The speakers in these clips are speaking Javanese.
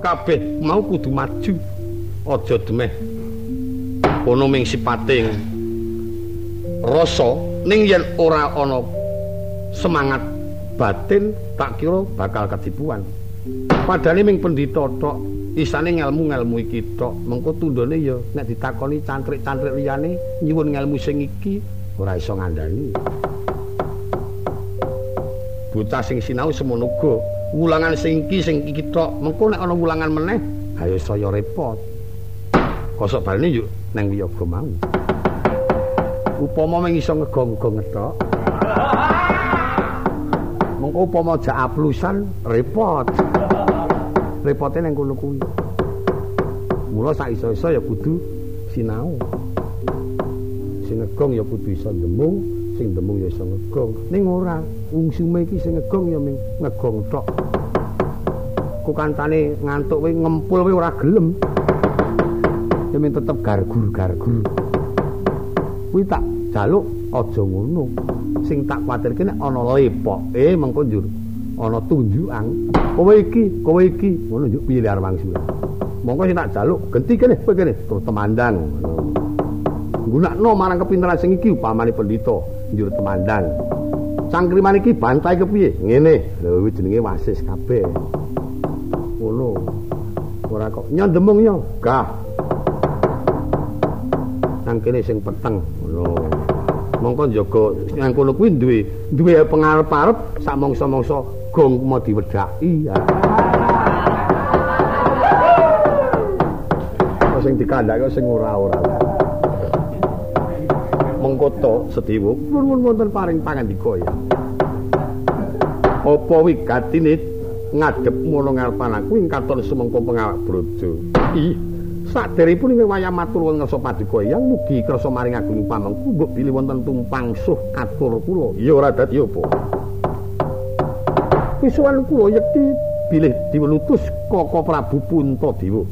kabeh mau kudu maju. Aja demeh. Ana ming sipating. Rasa ning yen ora ana semangat batin tak kira bakal ketipuan. Padane ming pendhita tok isane ngelmu-ngelmu iki tok. Mengko tundone ya nek ditakoni cantrik-cantrik liyane nyuwun ngelmu sing iki ora iso ngandani. Bocah sing sinau semono uga wulangan sing iki sing iki tok mengko nek ana wulangan meneh ayo saya repot. Kosok balene yuk nang wiyaga mau. Upama mung iso ngegong-gong tok mengko upama jak aplusan repot. Repote nang kono kuwi. Mula sak iso-iso ya kudu sinau. Sing ngegong ya kudu iso ndemung sing ndemung ya iso ngegong. Ning ora ungsume iki sing ngegong ya ming. Ngegong tok. Ku kancane ngantuk kowe ngempul kowe ora gelem. Ya ming tetep gargur-gargur. Kuwi tak jaluk aja ngono. Sing tak kuwatirke nek ana lepoke mengko njur ana tunjukan kowe iki kowe iki. Ngono njuk piye arep wangsul? Monggo sing tak jaluk genti kene kowe kene terus temandang gunakno marang kepinteran sing iki upamane pendhita njur temandang. Cangkriman iki bantai kepiye ngene. Lho jenenge wasis kabeh. Ngono. Ora kok. Nyandemung yo gah. Nang kene sing peteng. Ngono. Mongko njaga nang kono kuwi duwe duwe pengarep-arep sak mangsa-mangsa gong mau diwedhaki. Sing dikandhake sing ora-ora. Mengkoto Sedewa, nuwun wonten paring pangandika ya. Apa wigatine ngadhep mono ngarepan aku ing katon sumengko pengawak brojo. Ih, saderipun ing wayah matur wonten ngarsa padika yang mugi krasa maring agung pamengku mbok bilih wonten tumpang suh atur kula. Ya ora dadi apa. Pisuwan kula yekti bilih diwelutus Koko Prabu Puntadewa.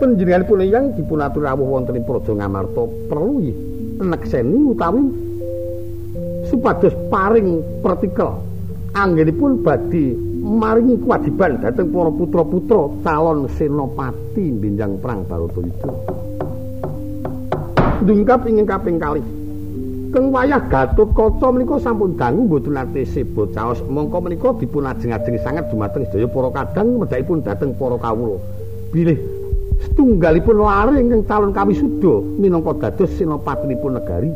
Panjenenganipun yang dipunatur rawuh wonten ing Praja Ngamarta perlu nekseni utawi supados paring partikel anggenipun badhe maringi kewajiban dhateng para putra-putra calon senopati benjang perang Baratayuda. Dungkap ingin kaping kalih Keng wayah Kaca menika sampun dangu mboten nate sebut caos mongko menika dipun ajeng-ajeng sanget dumateng sedaya para kadang medhaipun dhateng para kawula. Bilih setunggalipun lare ingkang calon kawisuda minangka dados senopatinipun negari.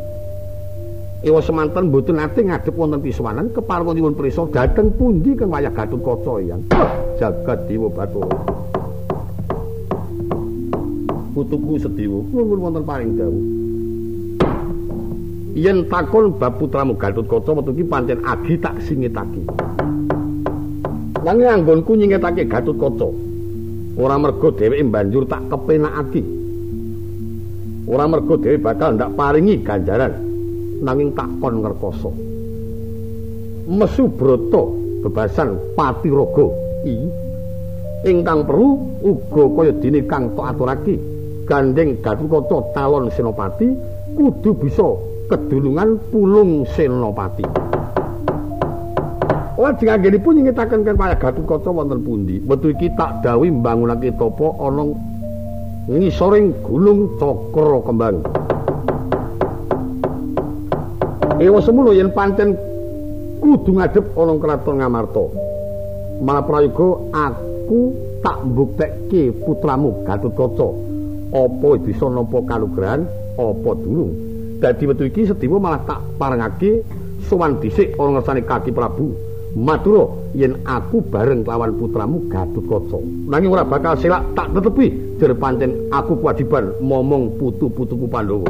Ewa semanten mboten nate ngadhep wonten pisuwanan keparwanipun prisa dhateng pundi keng wayah Gatut Kaca yang jagat dewa Bathara. Putuku Sedewa nuwun wonten paring dawuh. yen takon bab putramu Gatut Kaca wektu iki pancen agi tak singitake. Nanging anggonku nyingetake Gatut Kaca. Ora mergo dheweke banjur tak kepenakake. Ora mergo dhewe bakal ndak paringi ganjaran, nanging tak kon ngrekoso. Mesu Brata bebasan Patiraga iki ingkang perlu uga kaya dene kang tok aturake gandeng Kaca calon senopati kudu bisa kedulungan pulung senopati. Lajeng anggenipun nyingetaken kan payah Gatut wonten pundi? Wektu iki tak dawuh mbangunake tapa ana ngisoring gunung Cakra Kembang. Ewa semono yen pancen kudu ngadep ana kraton Ngamarta. Malaprayoga aku tak mbuktekke putramu Gatut Kaca. Apa bisa nampa kalugrahan apa durung? Dadi wektu iki Sedewa malah tak parengake sowan dhisik ana ngersane kaki Prabu. Matura yen aku bareng lawan putramu Gatut Kaca. Nanging ora bakal selak tak tetepi jer pancen aku kewajiban momong putu-putuku Pandhawa.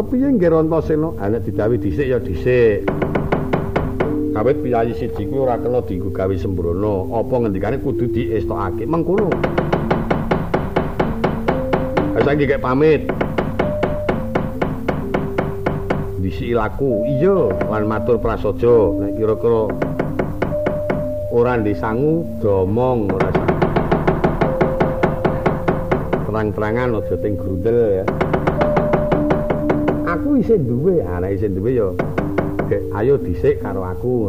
Kepiye nggih Rantasena? Anek didawi dhisik ya dhisik. Kawit piyayi siji kuwi ora kena dienggo gawe sembrono. Apa ngendikane kudu diestokake mengkono. Saiki kek pamit. Disi laku, iya lan matur prasaja nek kira-kira ora ndisangu domong ora terang-terangan aja ting grundel ya. Aku isih duwe, anak isih duwe ya. Dek, ayo dhisik karo aku.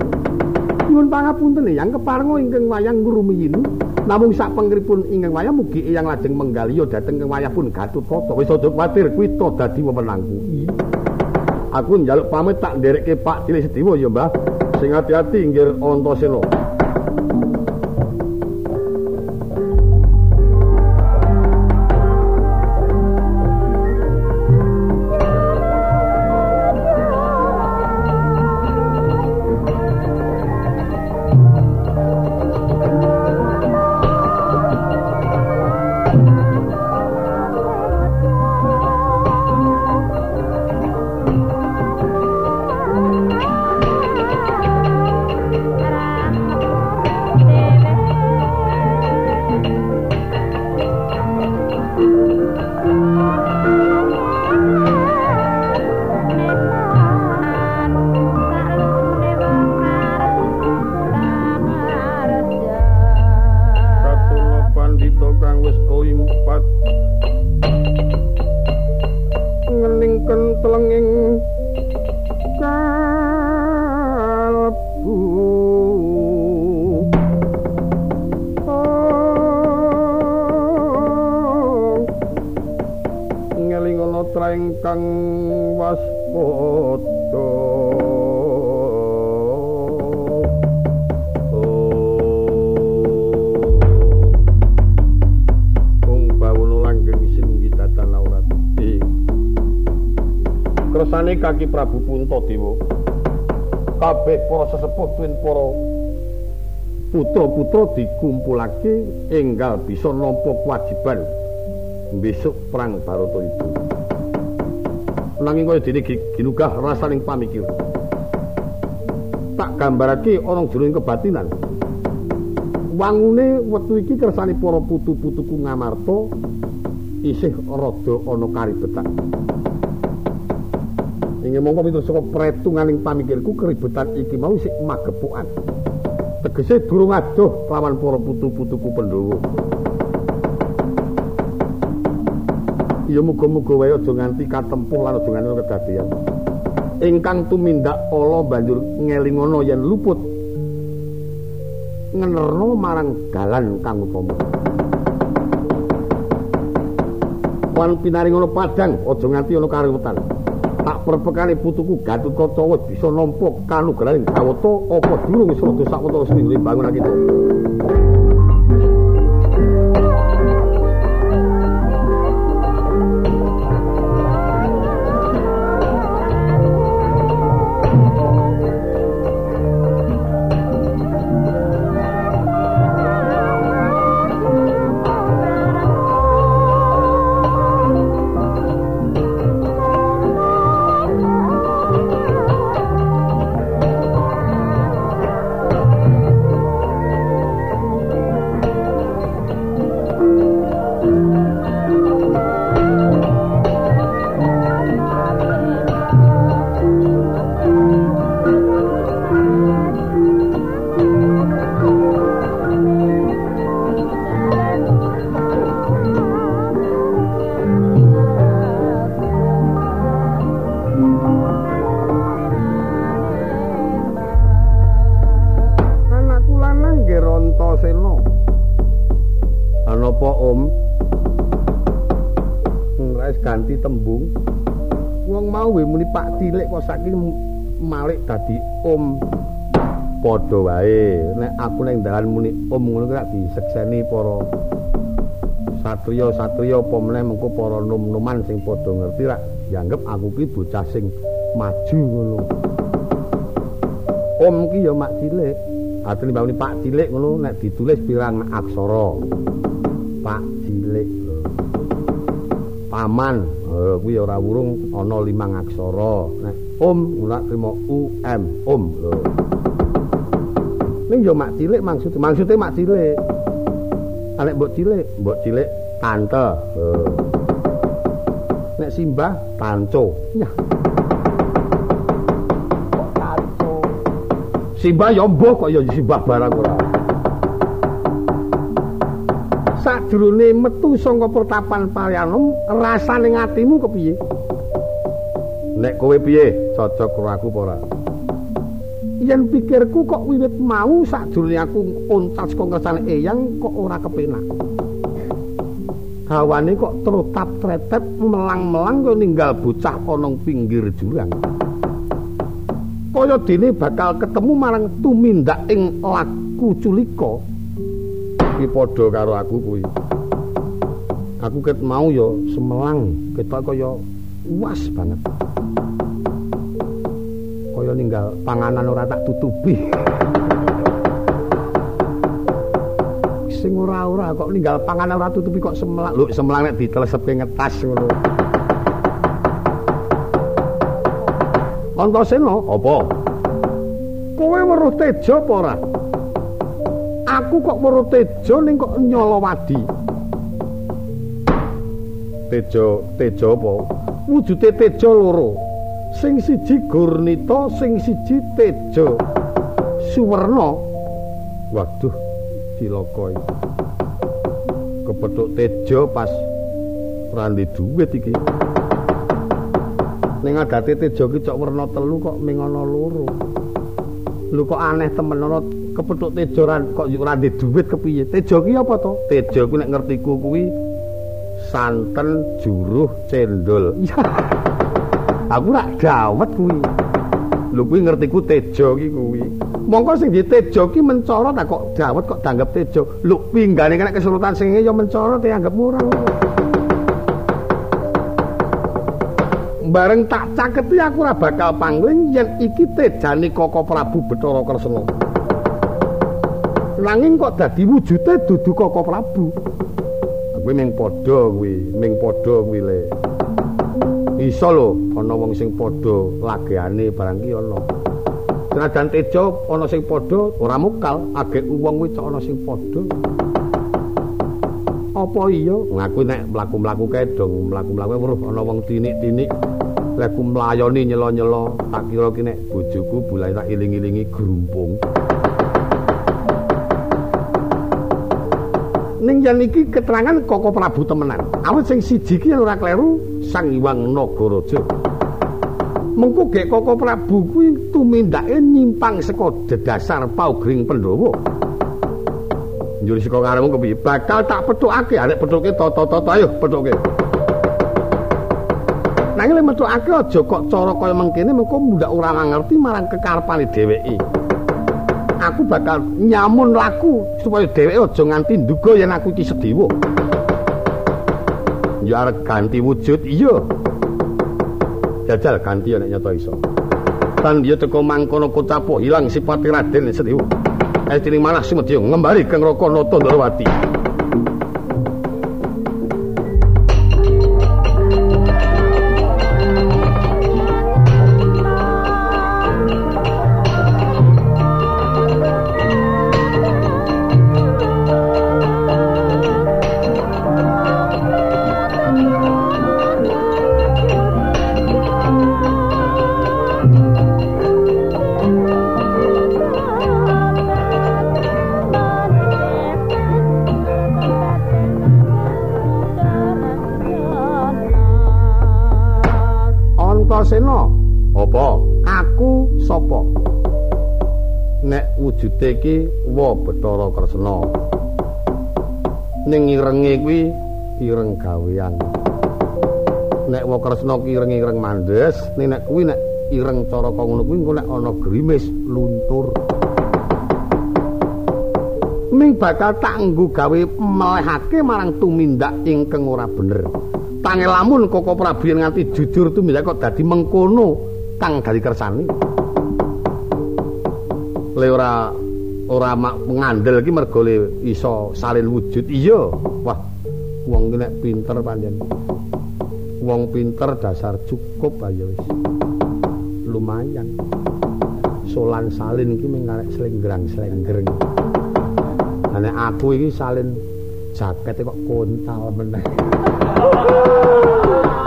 Nyuwun pangapunten yang keparenga ingkang wayang ngrumiyin. Namung sak pengripun ingkang wayang mugi eyang lajeng menggalio dhateng ing wayahipun Gatotkaca. Wis aja kuwatir kuwi to dadi wewenangku. Aku njaluk pamit tak nderekke Pak Cilik Sediwa ya, Mbah. Sing ati-ati inggih Antasena. Kaki Prabu Puntadewa kabeh para sesepuh tuwin para putra-putra dikumpulake enggal bisa nampa kewajiban besok perang Barata itu nanging kaya dene ginugah rasaning pamikir. Tak gambarake ana jroning kebatinan. Wangune wektu iki kersane para putu-putuku ngamarta isih rada ana karibetan Inggih mongko miturut saka pretunganing pamikirku keributan iki mau sik magepokan. Tegese durung adoh lawan para putu-putuku Pandhawa. Ya muga-muga wae aja nganti katempuh lan aja nganti kedadian. Ingkang tumindak ala banjur ngelingono yen luput ngenerno marang dalan kang utama. Wan pinaringono padang aja nganti ana kariwetan. Tak perpekane putuku Gatotkaca wis bisa nampa kanugrahaning Dawata apa durung rada sakwetara sing bangun kita. dadi om. Padha wae. Nek aku ning dalan muni om ngono kuwi disekseni para satriya-satriya apa meneh mengko para nom-noman sing padha ngerti rak dianggep aku ki bocah sing maju ngono. Om ki ya mak cilik. Atene mbane pak cilik ngono nek ditulis pirang aksara. Pak cilik. Paman. Kuwi ora wurung ana limang aksara Om ora trimo UM Om. Ning yo mak cilik maksud maksude mak cilik. Alek mbok cilik, mbok cilik tante. Nek simbah tanco. Tanco. Simbah yo mbuh kok yo simbah barang ora. Sadurunge metu saka pertapan Palyanom, rasane atimu kepiye? Nek kowe piye? Cocok karo aku apa ora? yen pikirku kok wiwit mau sadurunge aku untas kok kersane eyang kok ora kepenak. Hawane kok trotap tretep melang-melang kok ninggal bocah ana pinggir jurang. Kaya dene bakal ketemu marang tumindak ing laku culika. Iki padha karo aku kuwi. Aku ket mau ya semelang ketok kaya uas banget. Kaya ninggal panganan ora tak tutupi. Sing ora-ora kok ninggal panganan ora tutupi kok semelang. Lho semelang nek ditelesepke ngetas ngono. Antasena, apa? Kowe weruh tejo apa ora? Aku kok weruh tejo ning kok nyolowadi. Tejo, tejo apa? Wujude tejo loro. Sing siji gurnita sing siji teja suwerna. Waduh cilaka iki. Kepethuk teja pas randi duwit iki. Ning adate teja ki cok werna telu kok ming ana loro. Lho kok aneh temen ana kepethuk teja kok randi duwit kepiye? Teja ki apa to? Teja ku nek ngertiku kuwi santen juruh cendol aku rak dawet kuwi. Lho kuwi ngerti ku tejo ki kuwi. Mongko sing di tejo ki mencorot kok dawet kok dianggap tejo. Lho pinggane kena kesurutan sing ya mencorot dianggap murah. Bareng tak caketi aku ora bakal pangling yen iki tejane Koko Prabu Bathara Kresna. Nanging kok dadi wujude dudu Koko Prabu? Kuwi ming padha kuwi ming padha kuwi le Iso lho ana wong sing padha lageane barang ki ana. Senajan tejo ana sing padha ora mukal, agek wong kuwi ana sing padha. Apa iya ngaku nek mlaku-mlaku kae dong mlaku-mlaku weruh ana wong tinik-tinik. Lek ku mlayoni nyelo-nyelo, tak kira ki nek bojoku bulane tak iling-ilingi grumpung. Ning yen iki keterangan Koko Prabu temenan. Awit sing siji ki ora kleru Sang Hyang Nagaraja. Mengko gek Koko Prabu kuwi tumindake nyimpang saka dedasar paugring Pandhawa. Njur saka karemu kepiye? Bakal tak petukake, arek petuke toto-toto ayo petuke. Nanging lek metukake aja kok cara kaya mengkene mengko mundak ora ngerti marang kekarepane dheweke. Aku bakal nyamun laku supaya dheweke aja nganti nduga yen aku iki sedewa. Ya ganti wujud iya. Jajal ganti nek nyata iso. Tan dia teko mangkono kocapo hilang sifat Raden Sedewa. Eh tining malah sumedya ngembari Kang Raka Nata Ndarawati. Wujude iki wa Bathara Kresna. Ning irenge kuwi ireng gawean. Nek wa Kresna ki ireng-ireng mandes, nek kuwi nek ireng cara kaya ngono kuwi engko nek ana grimis luntur. Ming bakal tak nggo gawe melehake marang tumindak ingkang ora bener. Tangelamun Koko Prabu nganti jujur tumindak kok dadi mengkono kang dadi kersane. le ora ora ngandel iki mergo le iso salin wujud. Iya. Wah wong ki nek pinter pancen wong pinter dasar cukup ayo wis. Lumayan. Solan salin iki mung arek slenggrang-slenggreng nek aku iki salin jaket kok kontal meneh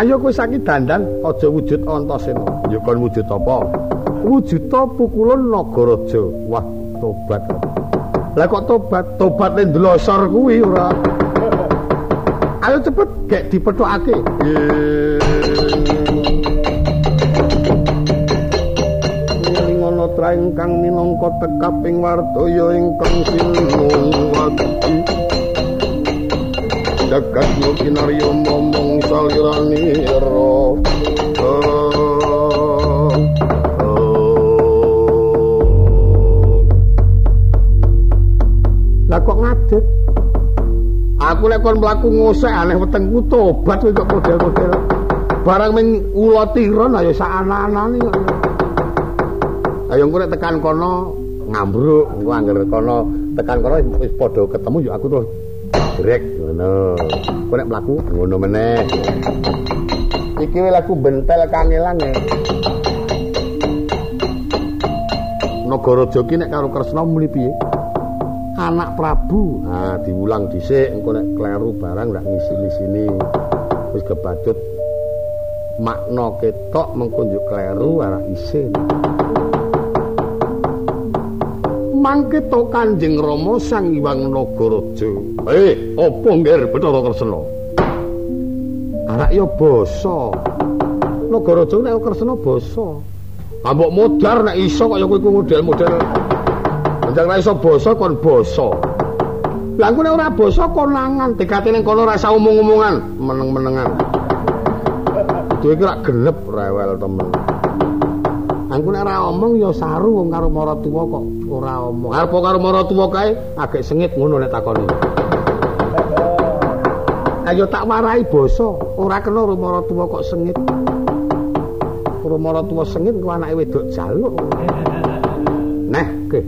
Ayo kowe saki dandan aja wujud Antasena. Ya kon wujud apa? Wujud ta pukulan Nagaraja. Wah, tobat. Lah kok tobat? Tobat nek ndlosor kuwi ora. Ayo cepet gek dipethokake. Ning ana traing kang minangka tekap ing wardaya ingkang sinuwun. Jagat kinarya momong salirani ro Lah kok ngadeg? Aku lek kon mlaku ngosek aneh wetengku tobat kok model-model. Barang ming ula tiron ayo sak ana-anane kok. Ayo engko tekan kono ngambruk, engko angger kono tekan kono wis padha ketemu yo aku terus brek ngono. Kok nek mlaku ngono meneh. Iki lagu bentel kangelan ya. Nagara Joki nek karo Kresna muni piye? anak Prabu. Nah, diulang dhisik engko nek kleru barang ndak ngisi-isini. Wis kebacut makna ketok mengko njuk kleru ora isin. Mangke to Kanjeng Rama Sang Hyang Nagaraja. Eh, apa ngger Bathara Kresna? Arak ya basa. Nagaraja nek Kresna basa. Ambok modar nek iso kaya kowe model-model Njang ra iso basa kon basa. Lah engko nek ora basa konangan, dekate ning kono rasa omong-omongan, meneng-menengan. Duwe iki rak genep rewel temen. Angko nek ora omong ya saru wong karo maratuwa kok ora omong. Arep karo maratuwa kae agek sengit ngono nek takoni. Ayo tak warai basa, ora kena karo maratuwa kok sengit. Karo maratuwa sengit ku anake wedok jaluk. Neh, ke.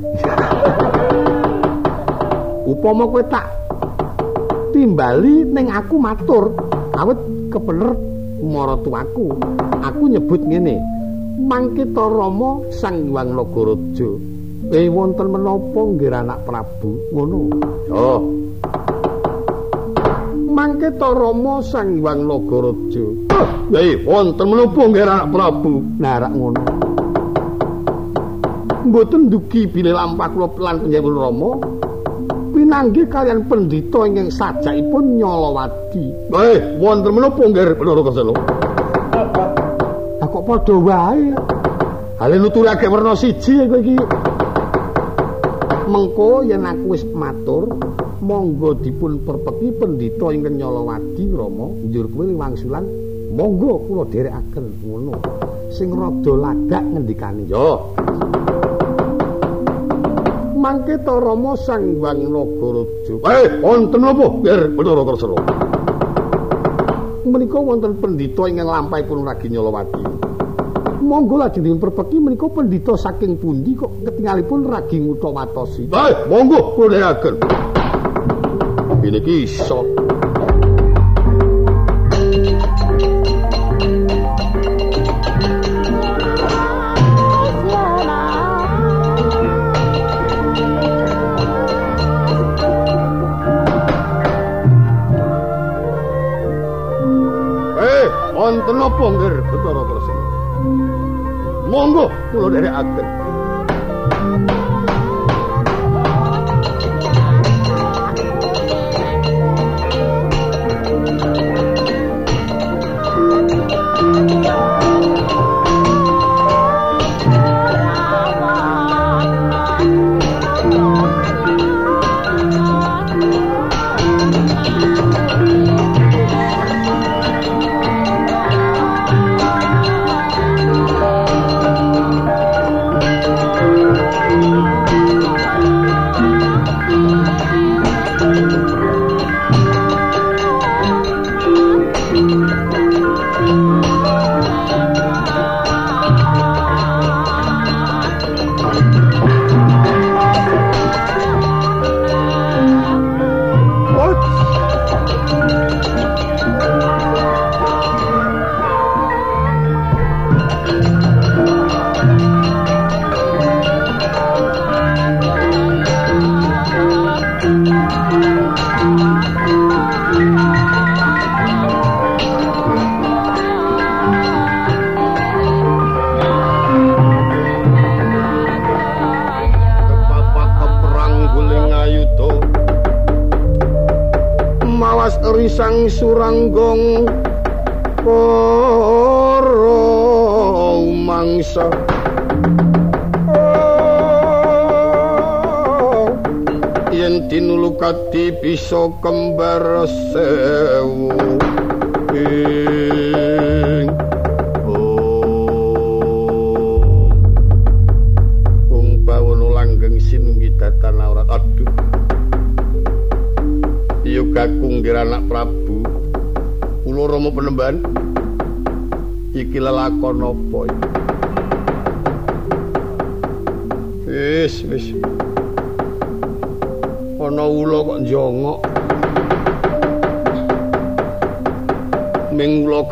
Upama kowe tak timbali ning aku matur, awet kebener maratuwaku. Aku nyebut ngene. Mangke ta Rama Sang Hyang Nagaraja. Eh wonten menapa nggih anak Prabu? Ngono. Oh. Mangke ta Rama Sang Hyang Nagaraja. Eh wonten menapa nggih anak Prabu? Nah, rak ngono. mboten dugi bilih lampah kula lan panjenengan Rama pinanggih kalian pendhita ingkang sajakipun Nyolowadi. Eh, wonten menapa nggih Bathara Kesela? Kok padha wae. Hale nuturake werna siji kowe iki. Mengko yen aku wis matur, monggo dipun perpeki pendhita ingkang Nyolowadi Rama, njur kowe wangsulan monggo kula dherekaken ngono. Sing rada lagak ngendikane. Yo. mangke ta Rama Sang Hyang Nagaraja. Eh, wonten napa? Ger Bathara Kresna. Menika wonten pendhita ingkang lampahipun ragi Nyolowati. Monggo lajeng dipun perpeki menika pendhita saking pundi kok ketingalipun ragi Utawatosi. Eh, monggo kula. Ini kisah wonten kula dherekaken. risang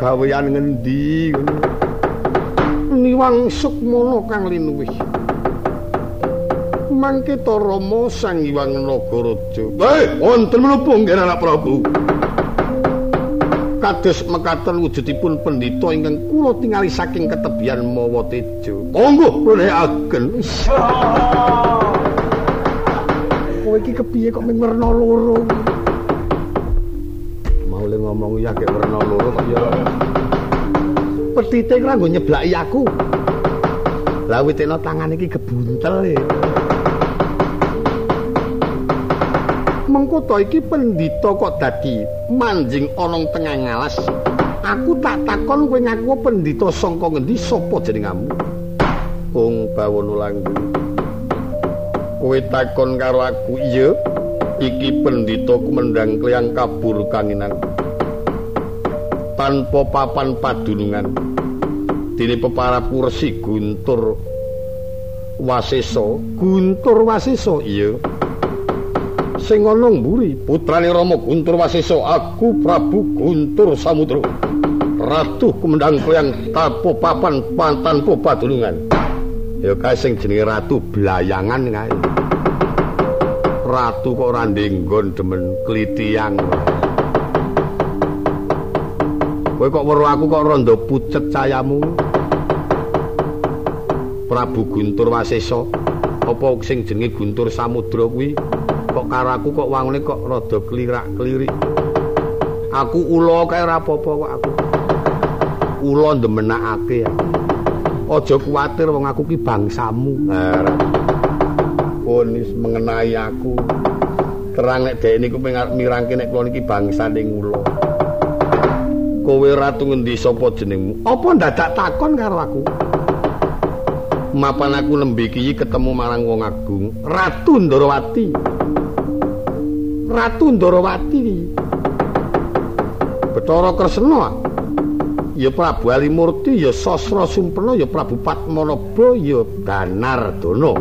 gawean ngendi niwang sukmana kang linuwih. Mangke rama sang iwang nagaraja. Eh wonten menapa nggih anak prabu? Kados mekaten wujudipun pendhita ingkang kula tingali saking ketebian mawa tejo. Monggo prenekaken kowe iki kepiye kok ming werna loro ngomong ya kek werna loro kok ya petite kira nggo nyeblaki aku. Lah witena tangan iki gebuntel e. Mengko to iki pendhita kok dadi manjing ana tengah ngalas. Aku tak takon kowe ngaku pendhita saka ngendi sapa jenengmu Ung Bawono Langgung kowe takon karo aku iya. Iki pendhita kumendang kliang kabur kanginan tanpa papan padunungan. Dene peparapu resi guntur wasesa guntur wasesa iya. Sing ana mburi. Putrane Rama Guntur Wasesa aku Prabu Guntur Samudra. Ratu Kumendang Kuyang tapo papan pantan po padulungan ya kae sing jenenge Ratu Blayangan kae. Ratu kok ora ndenggon demen klitiang kowe kok weruh aku kok rondo pucet cayamu Prabu Guntur Wasesa apa sing jenenge Guntur Samudra kuwi kok karo aku kok wangune kok rada klirak-klirik. Aku ula kae ora apa-apa kok aku. Ula ndemenakake. Aja kuwatir wong aku ki bangsamu. Pun wis mengenai aku. Terang nek dhek niku mirangke nek kula niki bangsane ula. Kowe ratu ngendi sapa jenengmu? Apa ndadak takon karo aku? Mapan aku lembe iki ketemu marang wong agung, Ratu Ndrawati. Ratu Ndarawati Bathara Kresna ya Prabu Alimurti ya Sasra Sumpena ya Prabu Padmanaba ya Danardana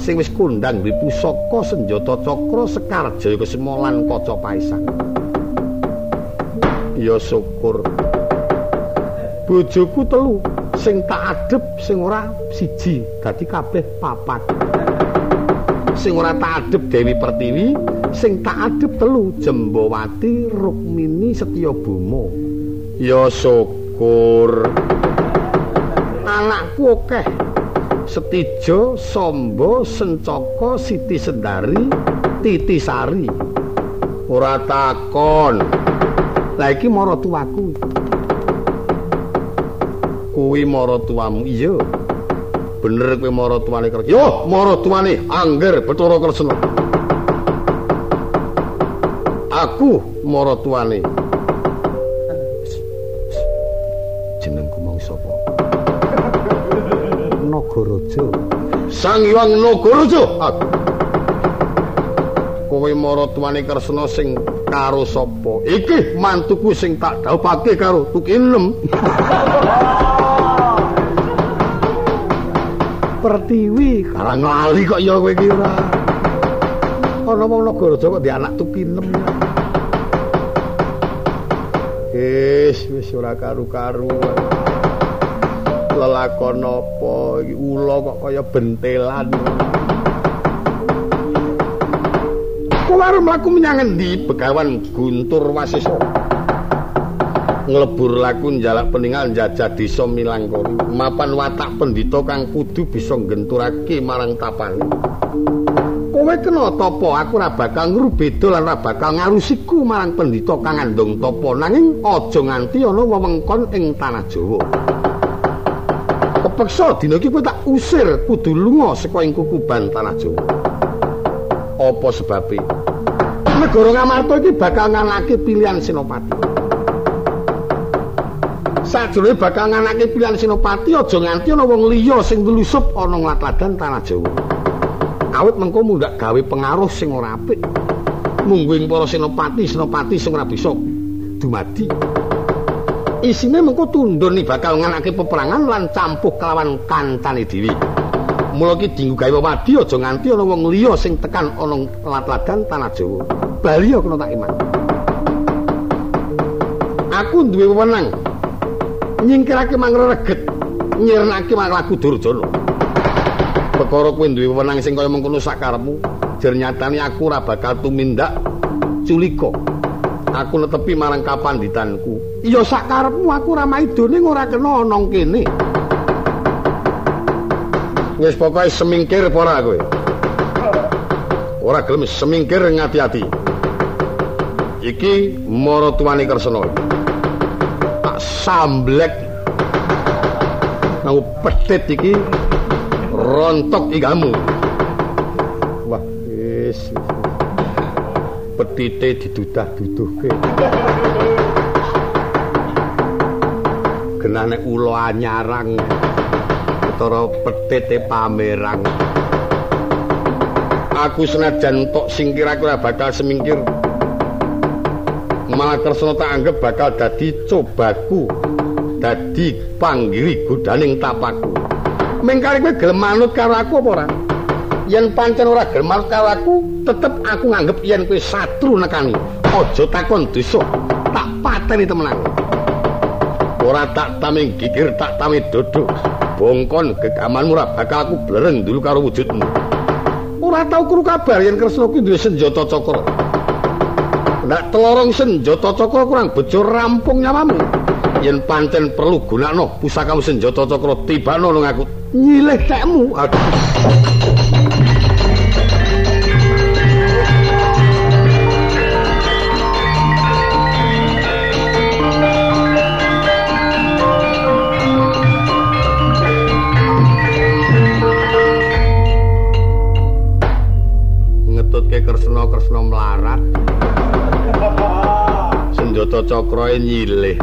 sing wis kondang di pusaka senjata cakra sekar jaya kesemolan kaca paisan ya syukur. Bojoku telu sing tak adep sing ora siji dadi kabeh papat. Sing ora tak adep Dewi Pertiwi sing tak adep telu Jembawati Rukmini Setyabama ya syukur. Anakku akeh Setijo Sombo Sencaka Siti Sendari Titi Sari ora takon la iki maratuwaku kuwi maratuwamu iya. Bener kowe maratuwane kerja yo maratuwane angger Bathara Kresna. Aku maratuwane jenengku mau sapa? Nagaraja. Sang Hyang Nagaraja. Aku. Kowe maratuwane Kresna sing karo sapa? Iki mantuku sing tak dhawuhake karo Tukinem Pertiwi. Karang lali kok ya kowe iki ora ana wong Nagaraja kok di anak Tukinem Wis wis ora karu-karuan. Lelakon apa? Iki ula kok kaya bentelan. Arep mlaku menyang endi Begawan Guntur Wasisa? Nglebur laku njalak peninggal njajah desa Milangkori. Mapan watak pendhita kang kudu bisa nggenturake marang tapane. kowe kena tapa aku ora bakal ngrubeda lan ora bakal ngarusiku marang pendhita kang andong tapa nanging aja nganti ana wewengkon ing tanah Jawa kepeksa dina iki tak usir kudu lunga saka ing kukuban tanah Jawa apa sebabe negara Ngamarta iki bakal nganake pilihan Senopati. Sajroning bakal nganake pilihan Senopati aja nganti ana wong liya sing ngelusup ana nglatladan tanah Jawa. Awit mengko mundak gawe pengaruh sing ora apik. Mungguing para Senopati, Senopati sing ora bisa dumadi. Isine mengko tundun bakal nganake peperangan lan campuh kelawan kancane dhewe. Mula iki dinggo gawe wadi aja nganti ana wong liya sing tekan ana latladan tanah Jawa. Bali kena tak iman. Aku duwe wewenang nyingkirake mangreget nyirnake laku Durjana. Perkara kowe duwe wewenang sing kaya mengkono sakarepmu, jer nyatane aku ora bakal tumindak culika. Aku netepi marang kapanditanku. Iya sakarepmu aku ora maidone ora kena ana kene. Wis pokoke semingkir apa ora kowe? Ora gelem semingkir ngati-ati. Iki maratuwane Kresna. Tak samblek nang pedhet iki rontok igamu. Wah, wis. Petite didudah-duduhke. Genane ula anyarang. Ketara petite pamerang. Aku senajan tok singkir aku ora bakal semingkir. malah Kresna tak anggap bakal dadi cobaku dadi panggiri godaning tapaku. Mengkali kowe gelem manut karo aku apa ora? Yen pancen ora gelem manut karo aku tetep aku nganggep yen kowe satru nekani. Aja takon dosa tak pateni temenan ora tak taming gigir tak tami dodo bongkon gegamanmu ora bakal aku blereng dulu karo wujudmu ora tau krungu kabar yen Kresna kuwi duwe senjata cakra Ndak telorong senjata cakra kurang bejo rampung nyawamu. Yen pancen perlu gunakno pusakamu senjata cakra tibano nang aku. Nyilih tekmu. Aduh. Cakrae nyilih.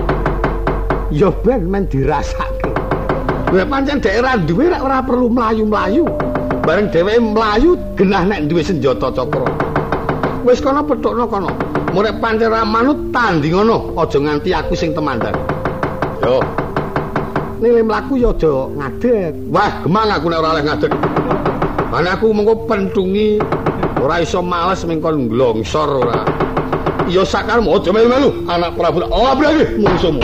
Ya ben men dirasake. Kowe pancen daerah duwe nek ora perlu mlayu-mlayu. Bareng dheweke mlayu genah nek duwe senjata cakra. Wis kono petukno kono. Murek pancen ra manut tanding ngono, aja nganti aku sing temandan. Yo. Nile mlaku ya aja ngadeg. Wah, gemang aku nek ora oleh ngadeg. Mana aku mengko pentungi ora iso males mengkon nglongsor ora. Ya sakarmu aja melu-melu. Anak Prabu oh berarti musuhmu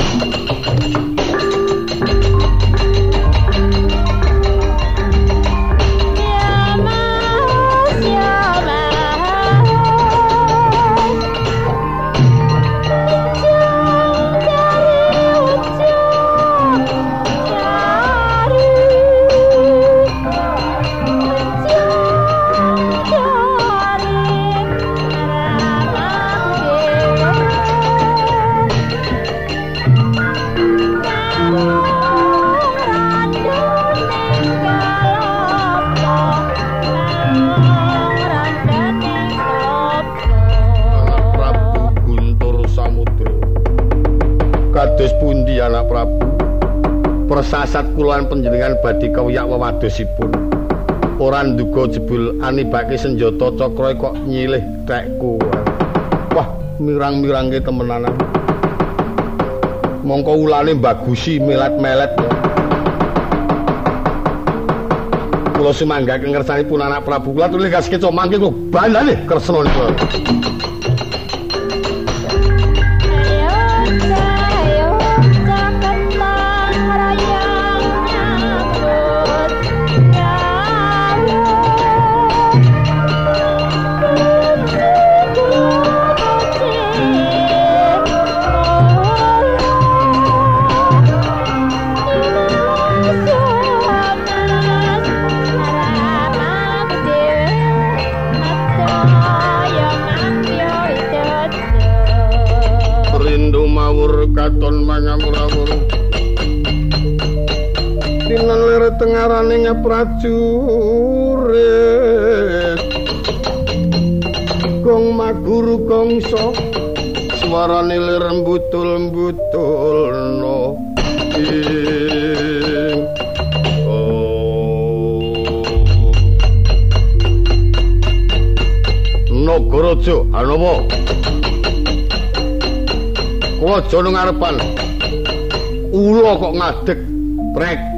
prasasat kula panjenengan badhe kawiyak wewadosipun. Ora nduga jebul anibake senjata cakra kok nyilih tekku. Wah, mirang-mirangke temenanan. Mongko ulane bagusi melet-melet. Kula sumanggake ngersanipun anak Prabu kula tulih kaskeca mangke kok bandane kresna prajurit gong maguru gongso Suarane lembutul-lembutul no Nagaraja Anowo Waja nang ngarepan Ula kok ngadeg prek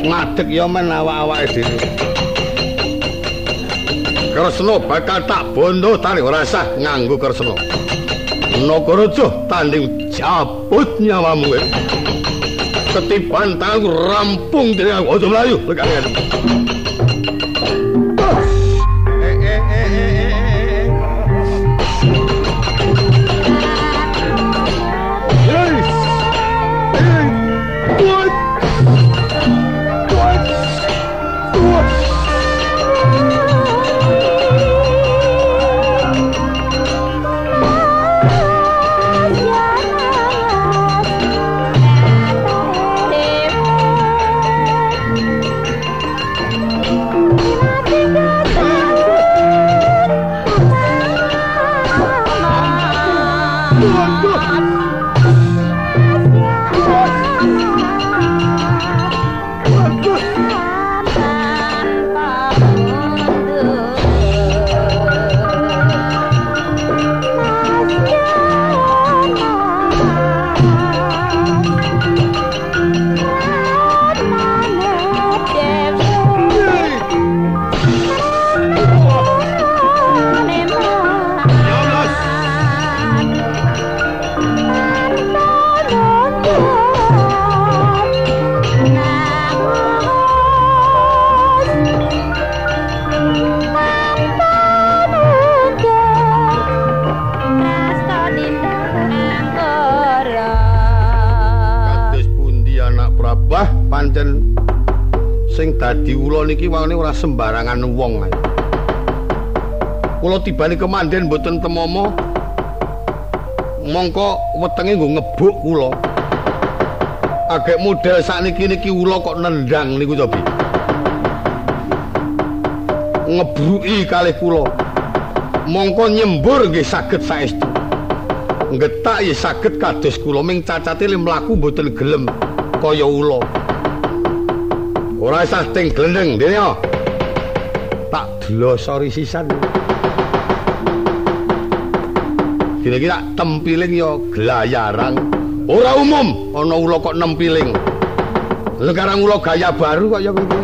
Ngadeg ya men awak-awake dhewe Kresna bakal tak bondo tali ora sah nganggo Kresna. Nagaraja tanding jabut nyawamu Ketiban tangan rampung dening aku aja mlayu lekane niki wangane ora sembarangan wong. Kula tibane kemanden mboten temomo. Mongko wetenge nggo ngebuk kula. Agek model sakniki niki ula kok nendang niku to, Bi. Ngebruki kalih kula. Mongko nyembur nggih saged saestu. Ngetak ya saged kados kula ming cacate mlaku mboten gelem kaya ula. Ora usah ting glendeng dene yo. Tak dlosori sisan. Kira kira tempiling yo glayarang. Ora umum ana ula kok nempiling. Lha karang ula gaya baru kok ya kuwi.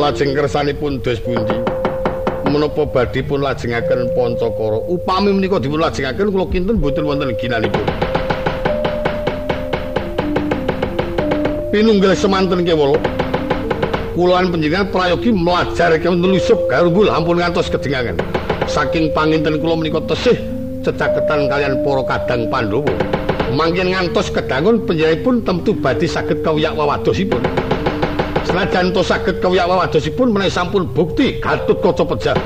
Lajeng kersanipun dos pundi? Menapa badhe pun lajengaken Pancakara? Upami menika dipun lajengaken kula kinten mboten wonten ginanipun. Pinunggil semanten kewala kulaan penjenengan prayogi melajar kewan nelusup garumbul ampun ngantos kedengangan saking panginten kula menika tesih cecaketan kalian para kadang Pandhawa. Mangkin ngantos kedangun panjenenganipun tentu badhe saged kawiyak wawadosipun. Senajan to saged kawiyak wawadosipun menawi sampun bukti Gatut Kaca Pejah.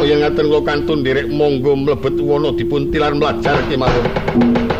Kaya ngaten kula kantun nderek monggo mlebet wana dipun tilar melajar kemawon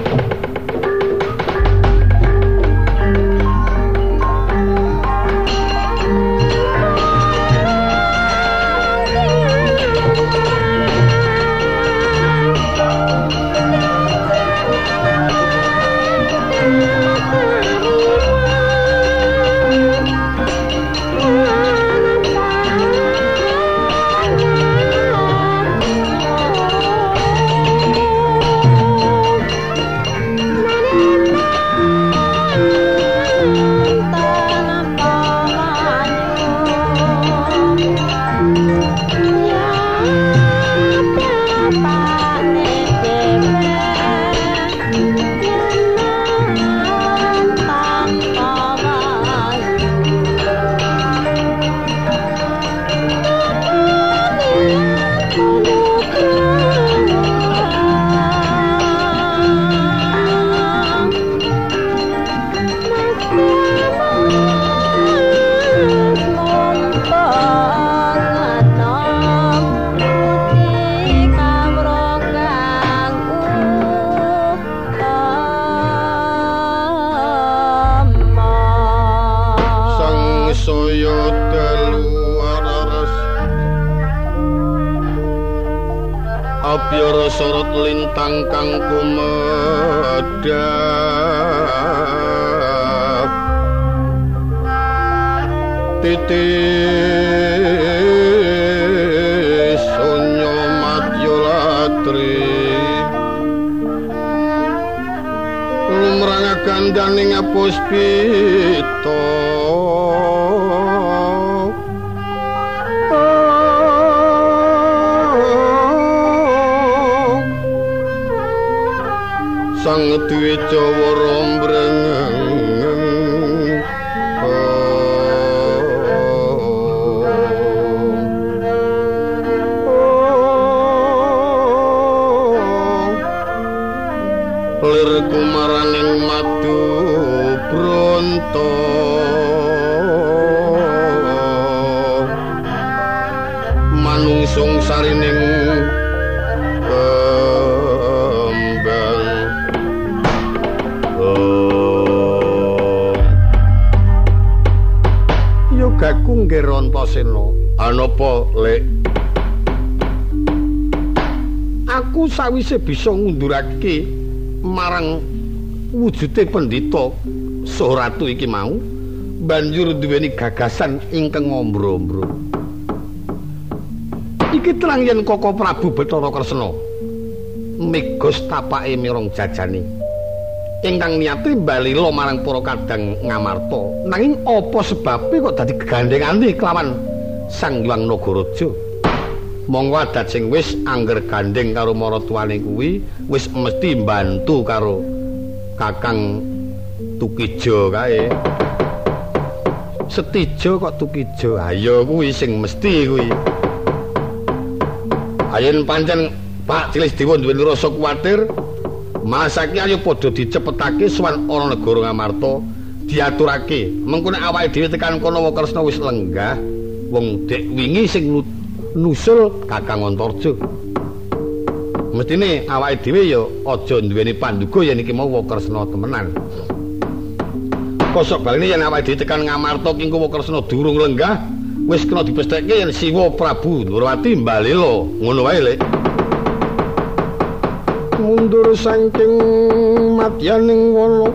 sena anapa lek? Aku sawise bisa ngundurake marang wujude pendhita. Soratu iki mau banjur duweni gagasan ingkang ngombro-ombro iki terang yen Koko Prabu Bathara Kresna. Megos tapake mirong jajane ingkang niate balila marang para kadang ngamarta. Nanging apa sebabe kok dadi gegandhengane kelawan Sang Hyang Nagaraja? Monggo adat sing wis angger gandeng karo maratuwane kuwi wis mesti mbantu karo Kakang Tukijo kae. Setijo kok Tukijo ayo kuwi sing mesti kuwi. Ayen pancen Pak Cilis Dewa duweni rasa kuwatir Masaki ayo padha dicepetake sowan ana negara Ngamarta diaturake. Mengko nek awake dhewe tekan kono Kresna wis lenggah wong dek wingi sing nusul Kakang Antarja. Mestine awake dhewe ya aja duweni panduga yen iki mau Kresna temenan. Kosok balene yen awake dhewe tekan Ngamarta ki engko Kresna durung lenggah wis kena dipestekke yen Siwa Prabu Nurwati mbalela ngono wae lek mundur saking madyaning wala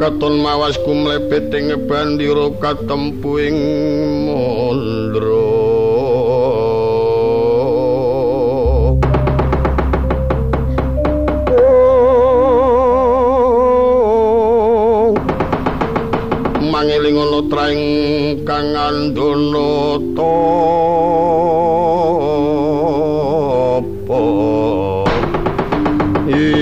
katon mawas kumlebet ing bandira katempuing mondro mangeling ana traing kang andana tapa ing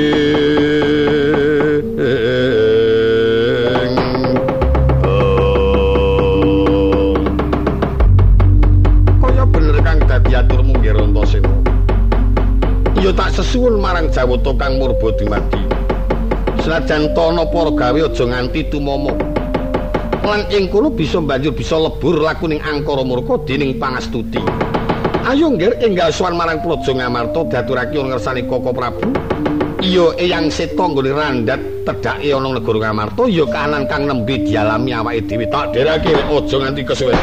kaya bener kang dadi aturmu nggih ya tak sesuwun marang Jawata kang murba dumadi. Senajan tono para gawe aja nganti tumama lan ing kono bisa banjur bisa lebur lakuning angkara murka dening pangastuti ayo nggih enggal sowan marang Praja Ngamarta diaturake ana ngersani Koko Prabu. Iya eyang seta nggone randhat tedhake ana negara Ngamarta ya kahanan kang nembe dialami awake dhewe. Tak derake aja nganti kesuwen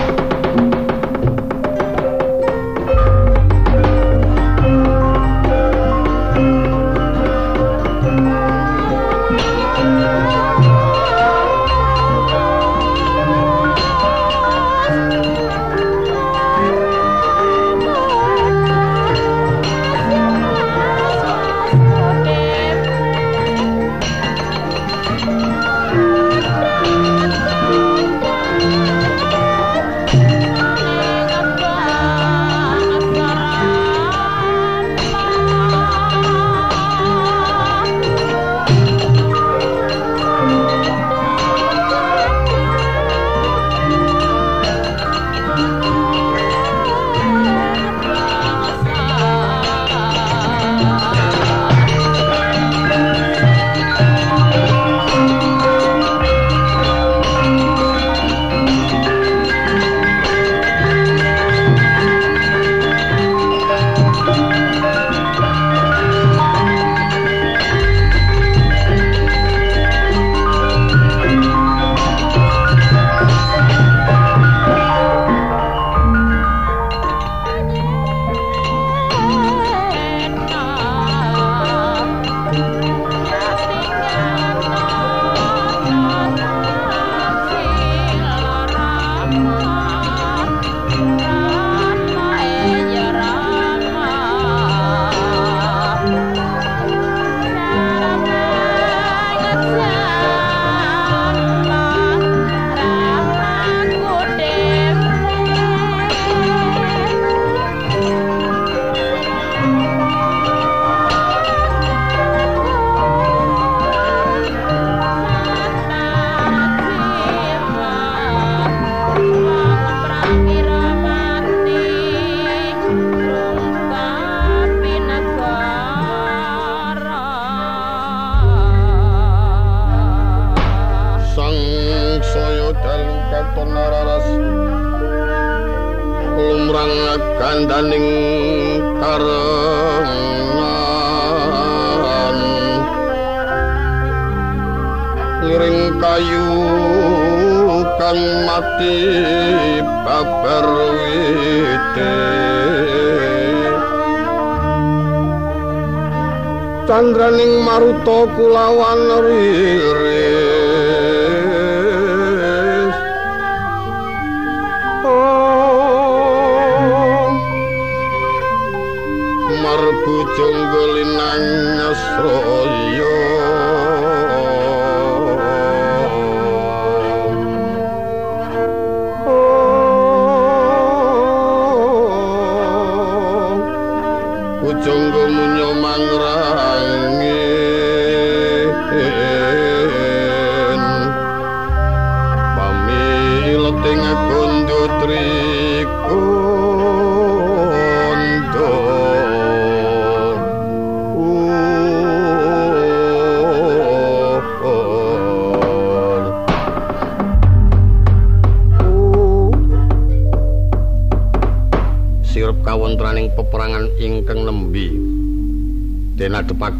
how I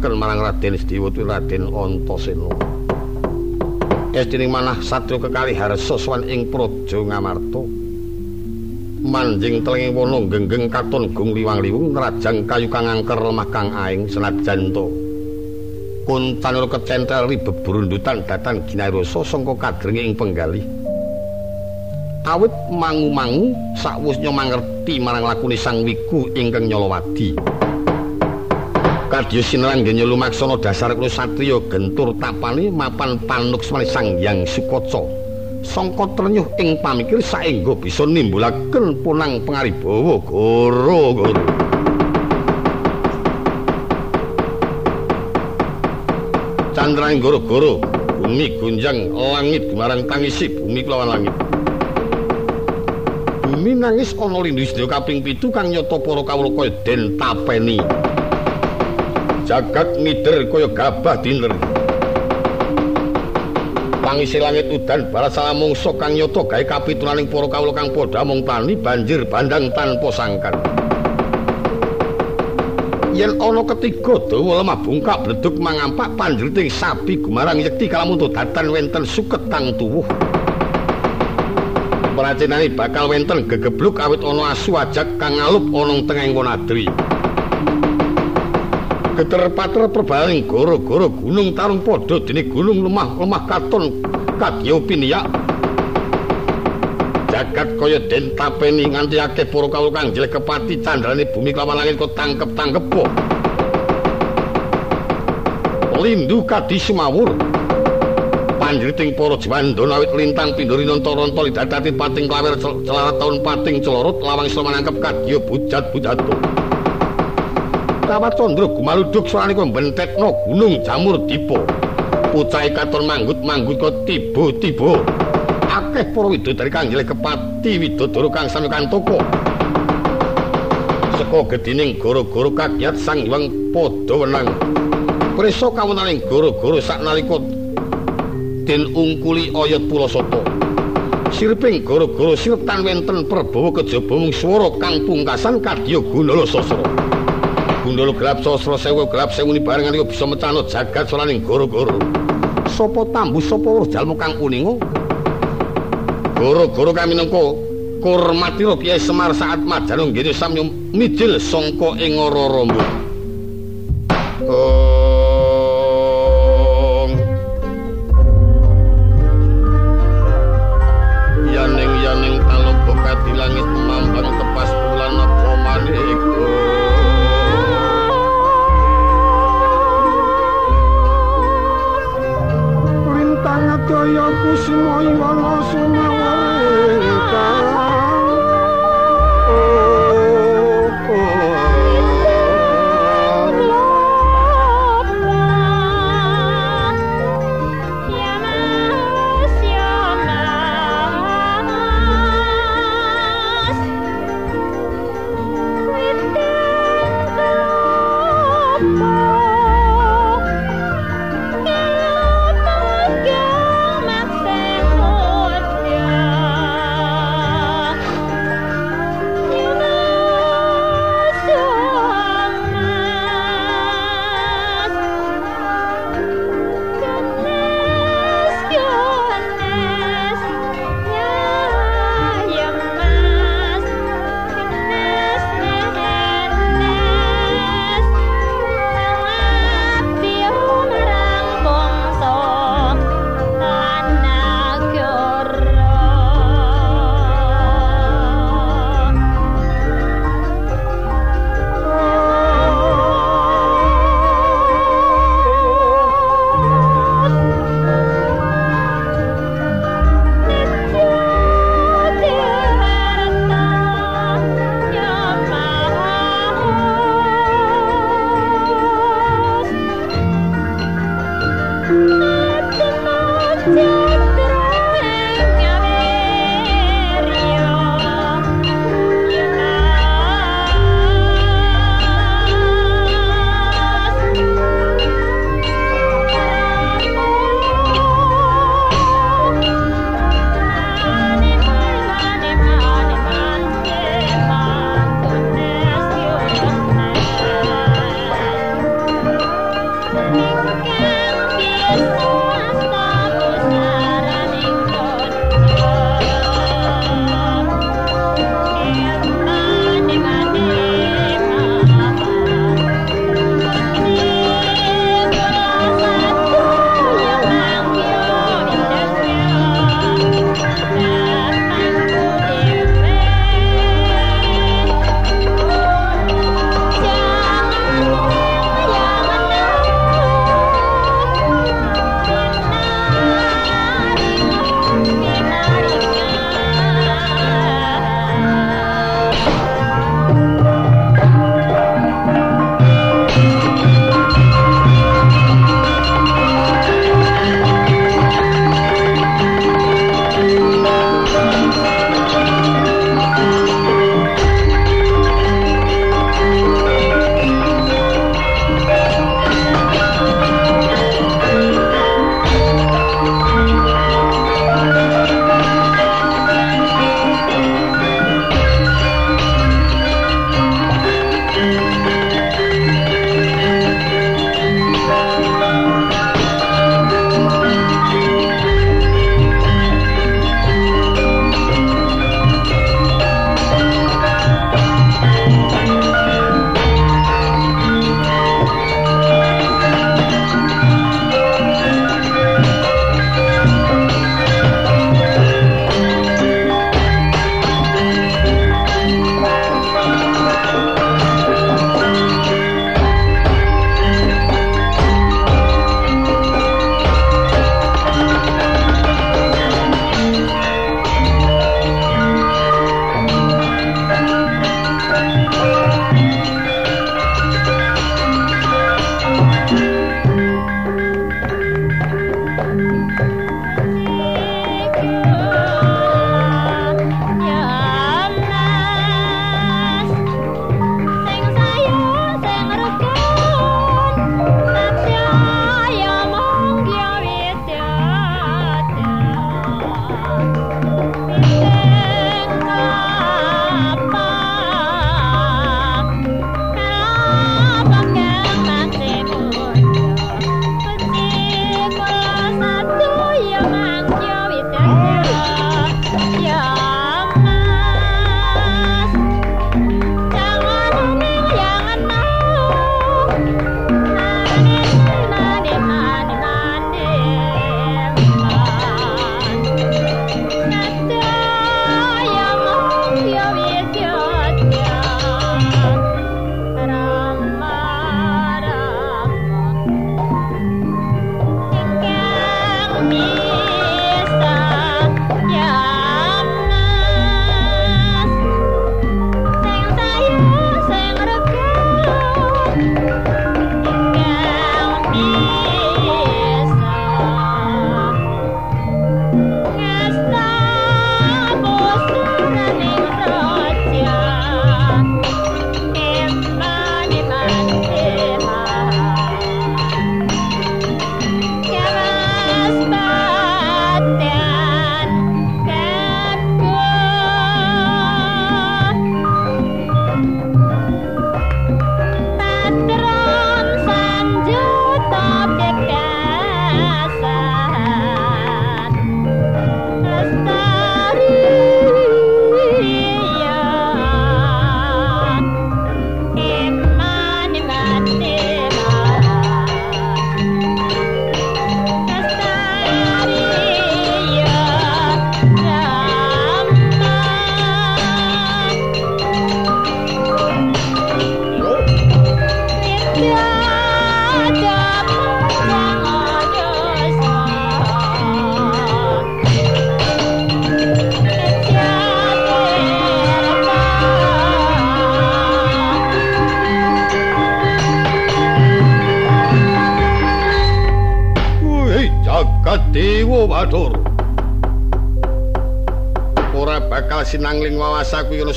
denadepaken marang Raden Sediwati Raden Antasena. Estining manah satya kekalih harsa sowan ing Praja Ngamarta. Manjing telenging wana genggeng katon gung liwang-liwung nrajang kayu kang angker lemah kang aing senajan to. Kuntanur kecentel ri bebrundutan datan ginayrosa sangka kadrenge ing penggalih. awit mangu-mangu sakwusnya mangerti marang lakune sang wiku ingkang nyolowadi. Kadya sinranggen lumaksana dasar kula satriya gentur tapane mapan panuksmane sang Hyang Sukaca. Sangka trenyuh ing pamikir saengga bisa nimbulaken punang pangaribawa goro-goro. Candraning goro-goro, bumi gunjang langit gemarang tangisi bumi kelawan langit. bumi nangis ana lindu sedaya kaping pitu kang nyata para kawula kaya den tapeni. Jagat ngider kaya gabah diner. Pangisi langit udan barat salamungsa kang nyata gawe kapitunaning para kawula kang padha mung tani banjir bandang tanpa sangkan. Yen ana ketiga dawa lemah bungkak bleduk mangampak panjriting sapi gumarang yekti kalamun datan wenten suketang tuwuh. pracinane bakal wenten gegebluk awit ana asu ajak kang ngalup ana tengahing wonadri. Geter-pater perbaling goro-goro gunung tarung padha dene gunung lemah-lemah katon kadya piniyak. Jagat kaya den tapeni nganti akeh para kawula kang jelek kepati candrane bumi kelawan langit kok tangkep-tangkep po. Lindu kadi sumawur. panjriting para jwandana awit lintang pindhuri nonta-ronta lidadati pating klawer celarat taun pating celorot lawang sila manangkep kadya bujat-bujato. Kawat candra gumaluduk swarane kok bentetno gunung jamur dipa. Pucahe katon manggut-manggut kok tiba-tiba. Akeh para widodari kang jelek kepati widodara kang sami kantoko. Seka gedining goro-goro kagiat sang hyang padha wenang. Prisa kawunaning goro-goro saknalika den ungkuli oyot pulasata. Sirping gara-gara sirtan wenten perbawa kejaba mung swara kang pungkasan kadya Gundala Sasra. Gundala gelap sasra sewu gelap sewu barengan iku bisa mecano jagat solaning gara-gara. Sapa tambu sapa weruh jalmu kang kuninga? Gara-gara kami nengko Kurmatira Kyai Semar saat majan nggene samya mijil sangka ing ora rambut. Oh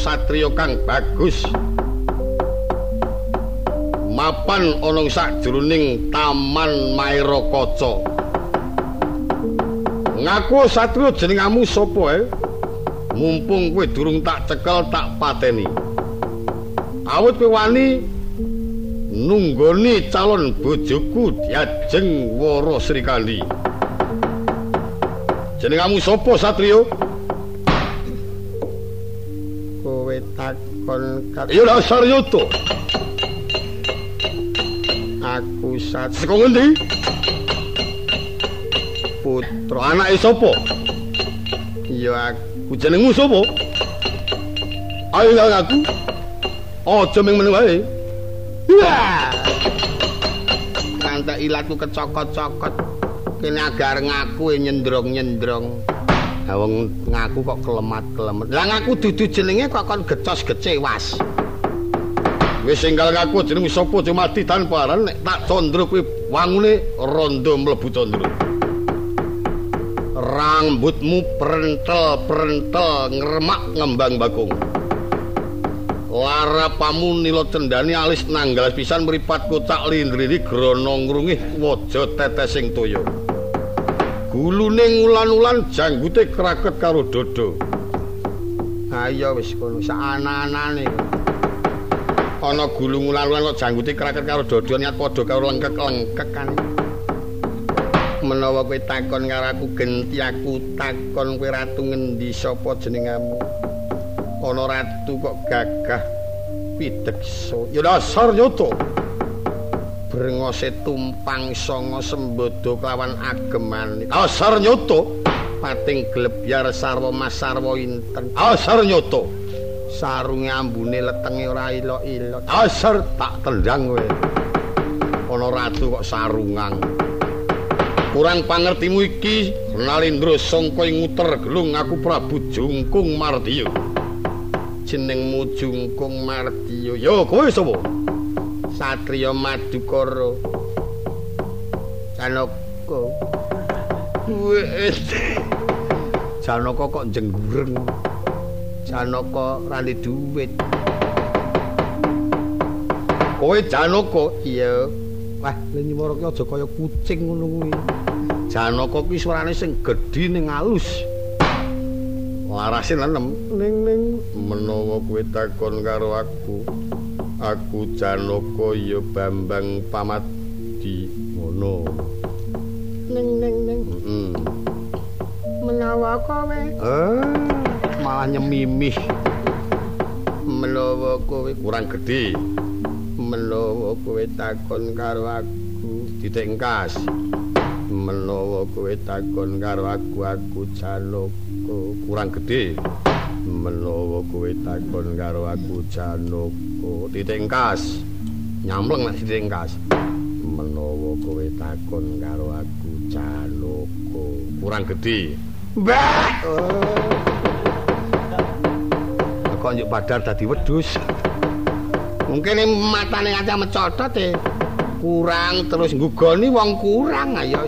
satriya kang bagus. Mapan ana sakjroning Taman Maira Kaca. Ngaku satriya jenengamu sapa eh? Mumpung kowe durung tak cekel tak pateni. Awit kowe wani nunggoni calon bojoku Diajeng Wara Srikandi. Jenengamu sapa Satrio? Takon kat Ya dasar yoto. aku sat Saka ngendi? putra Anake sapa? ya Ku jenengmu sapa? Ayo nang aku. Aja ming meneng wae. Kantek ilatku kecokot-cokot. Kene agar ngaku nyendrong-nyendrong. Ha wong ngaku kok kelemat-kelemet. Lah ngaku dudu jenenge kok kon gecos gecewas. Wis enggal ngaku jenengmu sapa cuma tanpa aran nek tak condro kuwi wangune rondo mlebu condro. Rambutmu prentel-prentel ngremak ngembang bakung. Larapamu nila cendani alis nanggal pisan mripat kocak lindriri grana ngrungih waja tetesing toya. Gulune ngulan-ulan janggute kraket karo dodo. Ayo wis kono sak ana-anane. Ana gulung ngulan-ulan kok janggute kraket karo dodo niat padha karo lengkek-lengkek kan. Menawa kowe takon karo aku genti aku takon kowe ratu ngendi sapa jenengamu? Ana ratu kok gagah pideksa. Ya dasar nyoto. Brengose tumpang sanga sembodo kelawan ageman. Dasar nyoto. Pating glebyar sarwa mas sarwa inten. Dasar nyoto. Sarunge ambune letenge ora ilok-ilok. Dasar tak tendang kowe. Ana ratu kok sarungang. Kurang pangertimu iki Nalindra sangka nguter gelung aku Prabu Jungkung Mardiya. Jenengmu Jungkung Mardiya. Ya kowe sapa? Satriya Madukara. Janaka. Janaka kok jenggureng. Janaka randi duwit. Kowe Janaka. Iya. Wah, nyimara ki aja kaya kucing ngono kuwi. Janaka ki suarane sing gedhi ning alus. Larasin enem. Ning ning Menawa kowe takon karo aku, aku Janaka ya Bambang Pamadi ngono. ning ning ning. Heeh. Menawa kowe Eh, malah nyemimih menawa kowe kurang gede. menawa kowe takon karo aku Ditengkas. menawa kowe takon karo aku aku Janaka kurang gede. menawa kowe takon karo aku Janaka Ditengkas. Nyamleng nek ditengkas. menawa kowe takon karo aku Janaka Kurang gede. Mbah Kok njuk padar dadi wedhus. mungkin matane aja mecotot e kurang terus nggugoni wong kurang ayo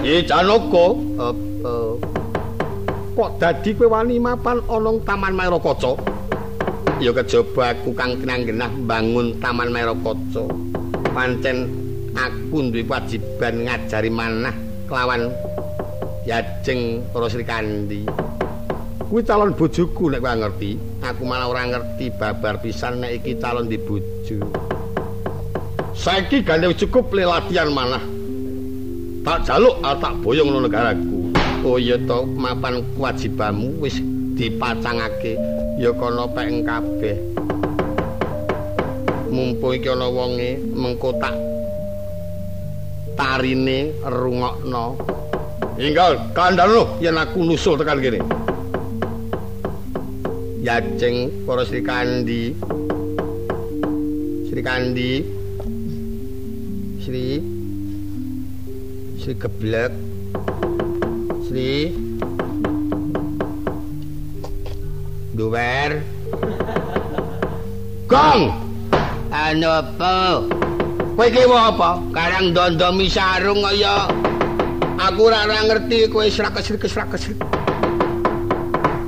Ye Janaka, apa kok dadi kowe wani mapan ana Taman Maira Kaca? Ya kejaba aku kang kinanggenah bangun Taman Merakaca pancen aku duwe kewajiban ngajari manah kelawan Yajeng para Sri Kandi Kuwi calon bojoku nek kowe ngerti. aku malah ora ngerti babar pisan nek iki calon di bojo Saiki gandeng cukup le latihan manah. Tak jaluk tak boyong ngono negaraku. oh iya to mapan kewajibanmu wis dipacangake ya kono pek kabeh. Mumpung iki ana wonge mengko tak tarine rungokno. Hinggal kandhano yen aku nusul tekan kene. Yajeng para Sri Kandi. Sri Kandi. Sri. Sri Geblek. Sri Duwer Kang, Anu apa? Kowe iki apa? Karang dondomi sarung kaya aku ora ngerti kowe srak-srik-srak-srik.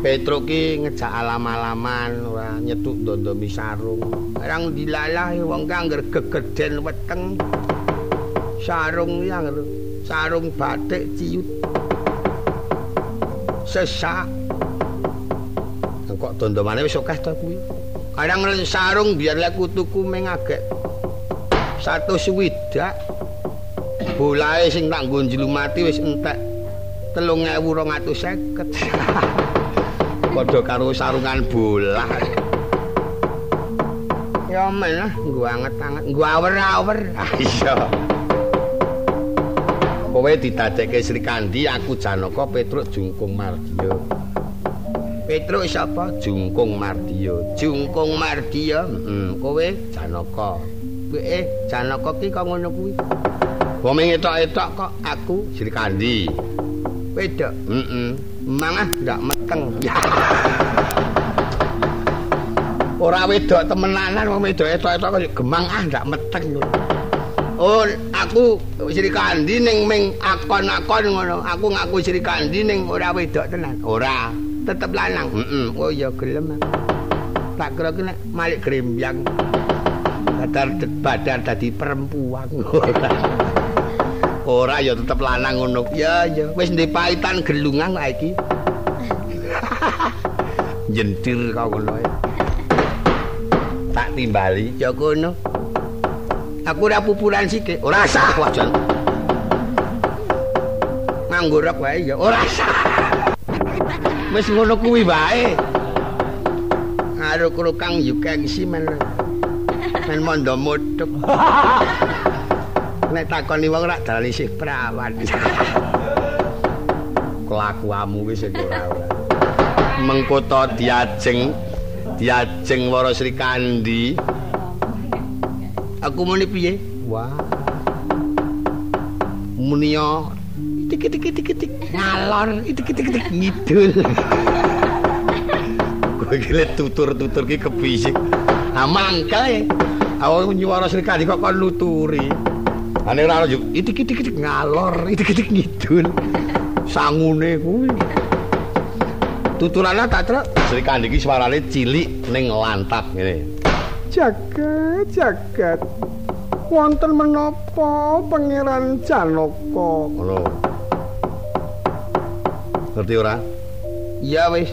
Petro ki ngejak alam-alaman ora nyetuk dondomi sarung. Karang dilalah wong kang gegeden weteng. Sarung yang sarung batik ciut. Sesak. Kok dondomane wis akeh to kuwi? Kadang sarung biar lek kutuku meng agek. Satu swidak bolae sing tak nggo njlumati wis entek 3250 padha karo sarungan bola. Ya men nggo anget-anget nggo awer-awer. Iya. Kowe ditadekke Sri Kandi aku Janaka Petruk Jungkung Mardiya Petruk sapa Jungkung Mardiya Jungkung Mardiya heeh kowe Janaka eh Janaka ki kok ngono kuwi. Wong etok-etok kok aku Sri Kandi. Wedok. Heeh. Mangah ndak meteng. Ora wedok temenanan wong wedok etok-etok kok gemang ah ndak meteng. Oh, aku Sri Kandi ning ming akon-akon ngono. Aku ngaku Sri Kandi ning ora wedok tenan. Ora, tetep lanang. Heeh. Oh ya gelem. Tak kira ki nek malik grembyang. badar badar dadi perempuan. Ora ya tetep lanang ngono. Ya ya. Wis ndek paitan gelungan kok iki. Jentir kau ngono tak timbali. Ya kono aku ora pupuran sithik. Ora sah wajan nganggo rok wae ya. Ora sah wis ngono kuwi wae karo krukang yukengsi men men mondo mutuk. Nek takoni wong rak dalane isih prawan. Kelakuanmu wis ora ora. Mengko to diajeng diajeng Wara Sri Kandi. Aku muni piye? Wah. Muni tik tik tik tik ngalor tik tik tik ngidul. Kowe iki tutur-tutur ki kebisik. Ah mangkel Aku nyuwara Sri Kandi kok kon nuturi. Ane ora yo itik-itik ngalor, itik-itik ngidul. Sangune kuwi. Tuturane tak trek Sri Kandi iki suarane cilik ning lantap ngene. Jagat, jagat. Wonten menapa Pangeran Janaka? Ngono. Ngerti ora? Iya wis.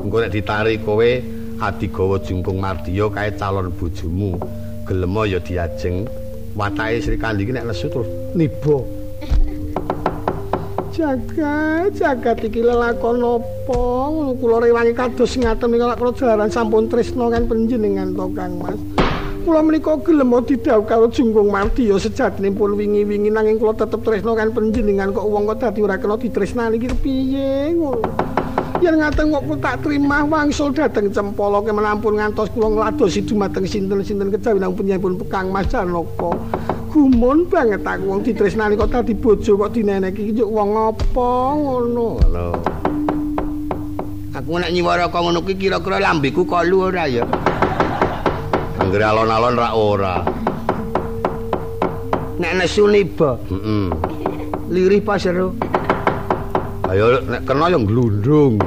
Engko nek ditarik kowe Adigawa Jungkung Mardiya kae calon bojomu. gelem ya diajeng watake Sri Kandi iki nek lesu terus niba jaga jaga iki lelakon apa kula rewangi kados ngaten menika kula jalaran sampun tresna kan panjenengan to Kang Mas kula menika gelem didhawuh karo Jungkung Mardi ya sejatine pun wingi-wingi nanging kula tetep tresna kan panjenengan kok wong kok dadi ora kena ditresnani iki piye ngono yen ngaten kok tak trimah wangsul dhateng cempala ke menampun ngantos kula ngladosi dumateng sinten-sinten kejawi nang penyambun Kang Mas Janaka. Gumun banget aku wong ditresnani kok dadi bojo kok dineneki iki wong apa ngono. Lho. Aku nek nyiwara kok ngono kuwi kira-kira lambeku kolu ora ya? Anggere alon-alon ra ora. Nek nesu niba. Heeh. Lirih pasero. Ayo nek kena ya glundung.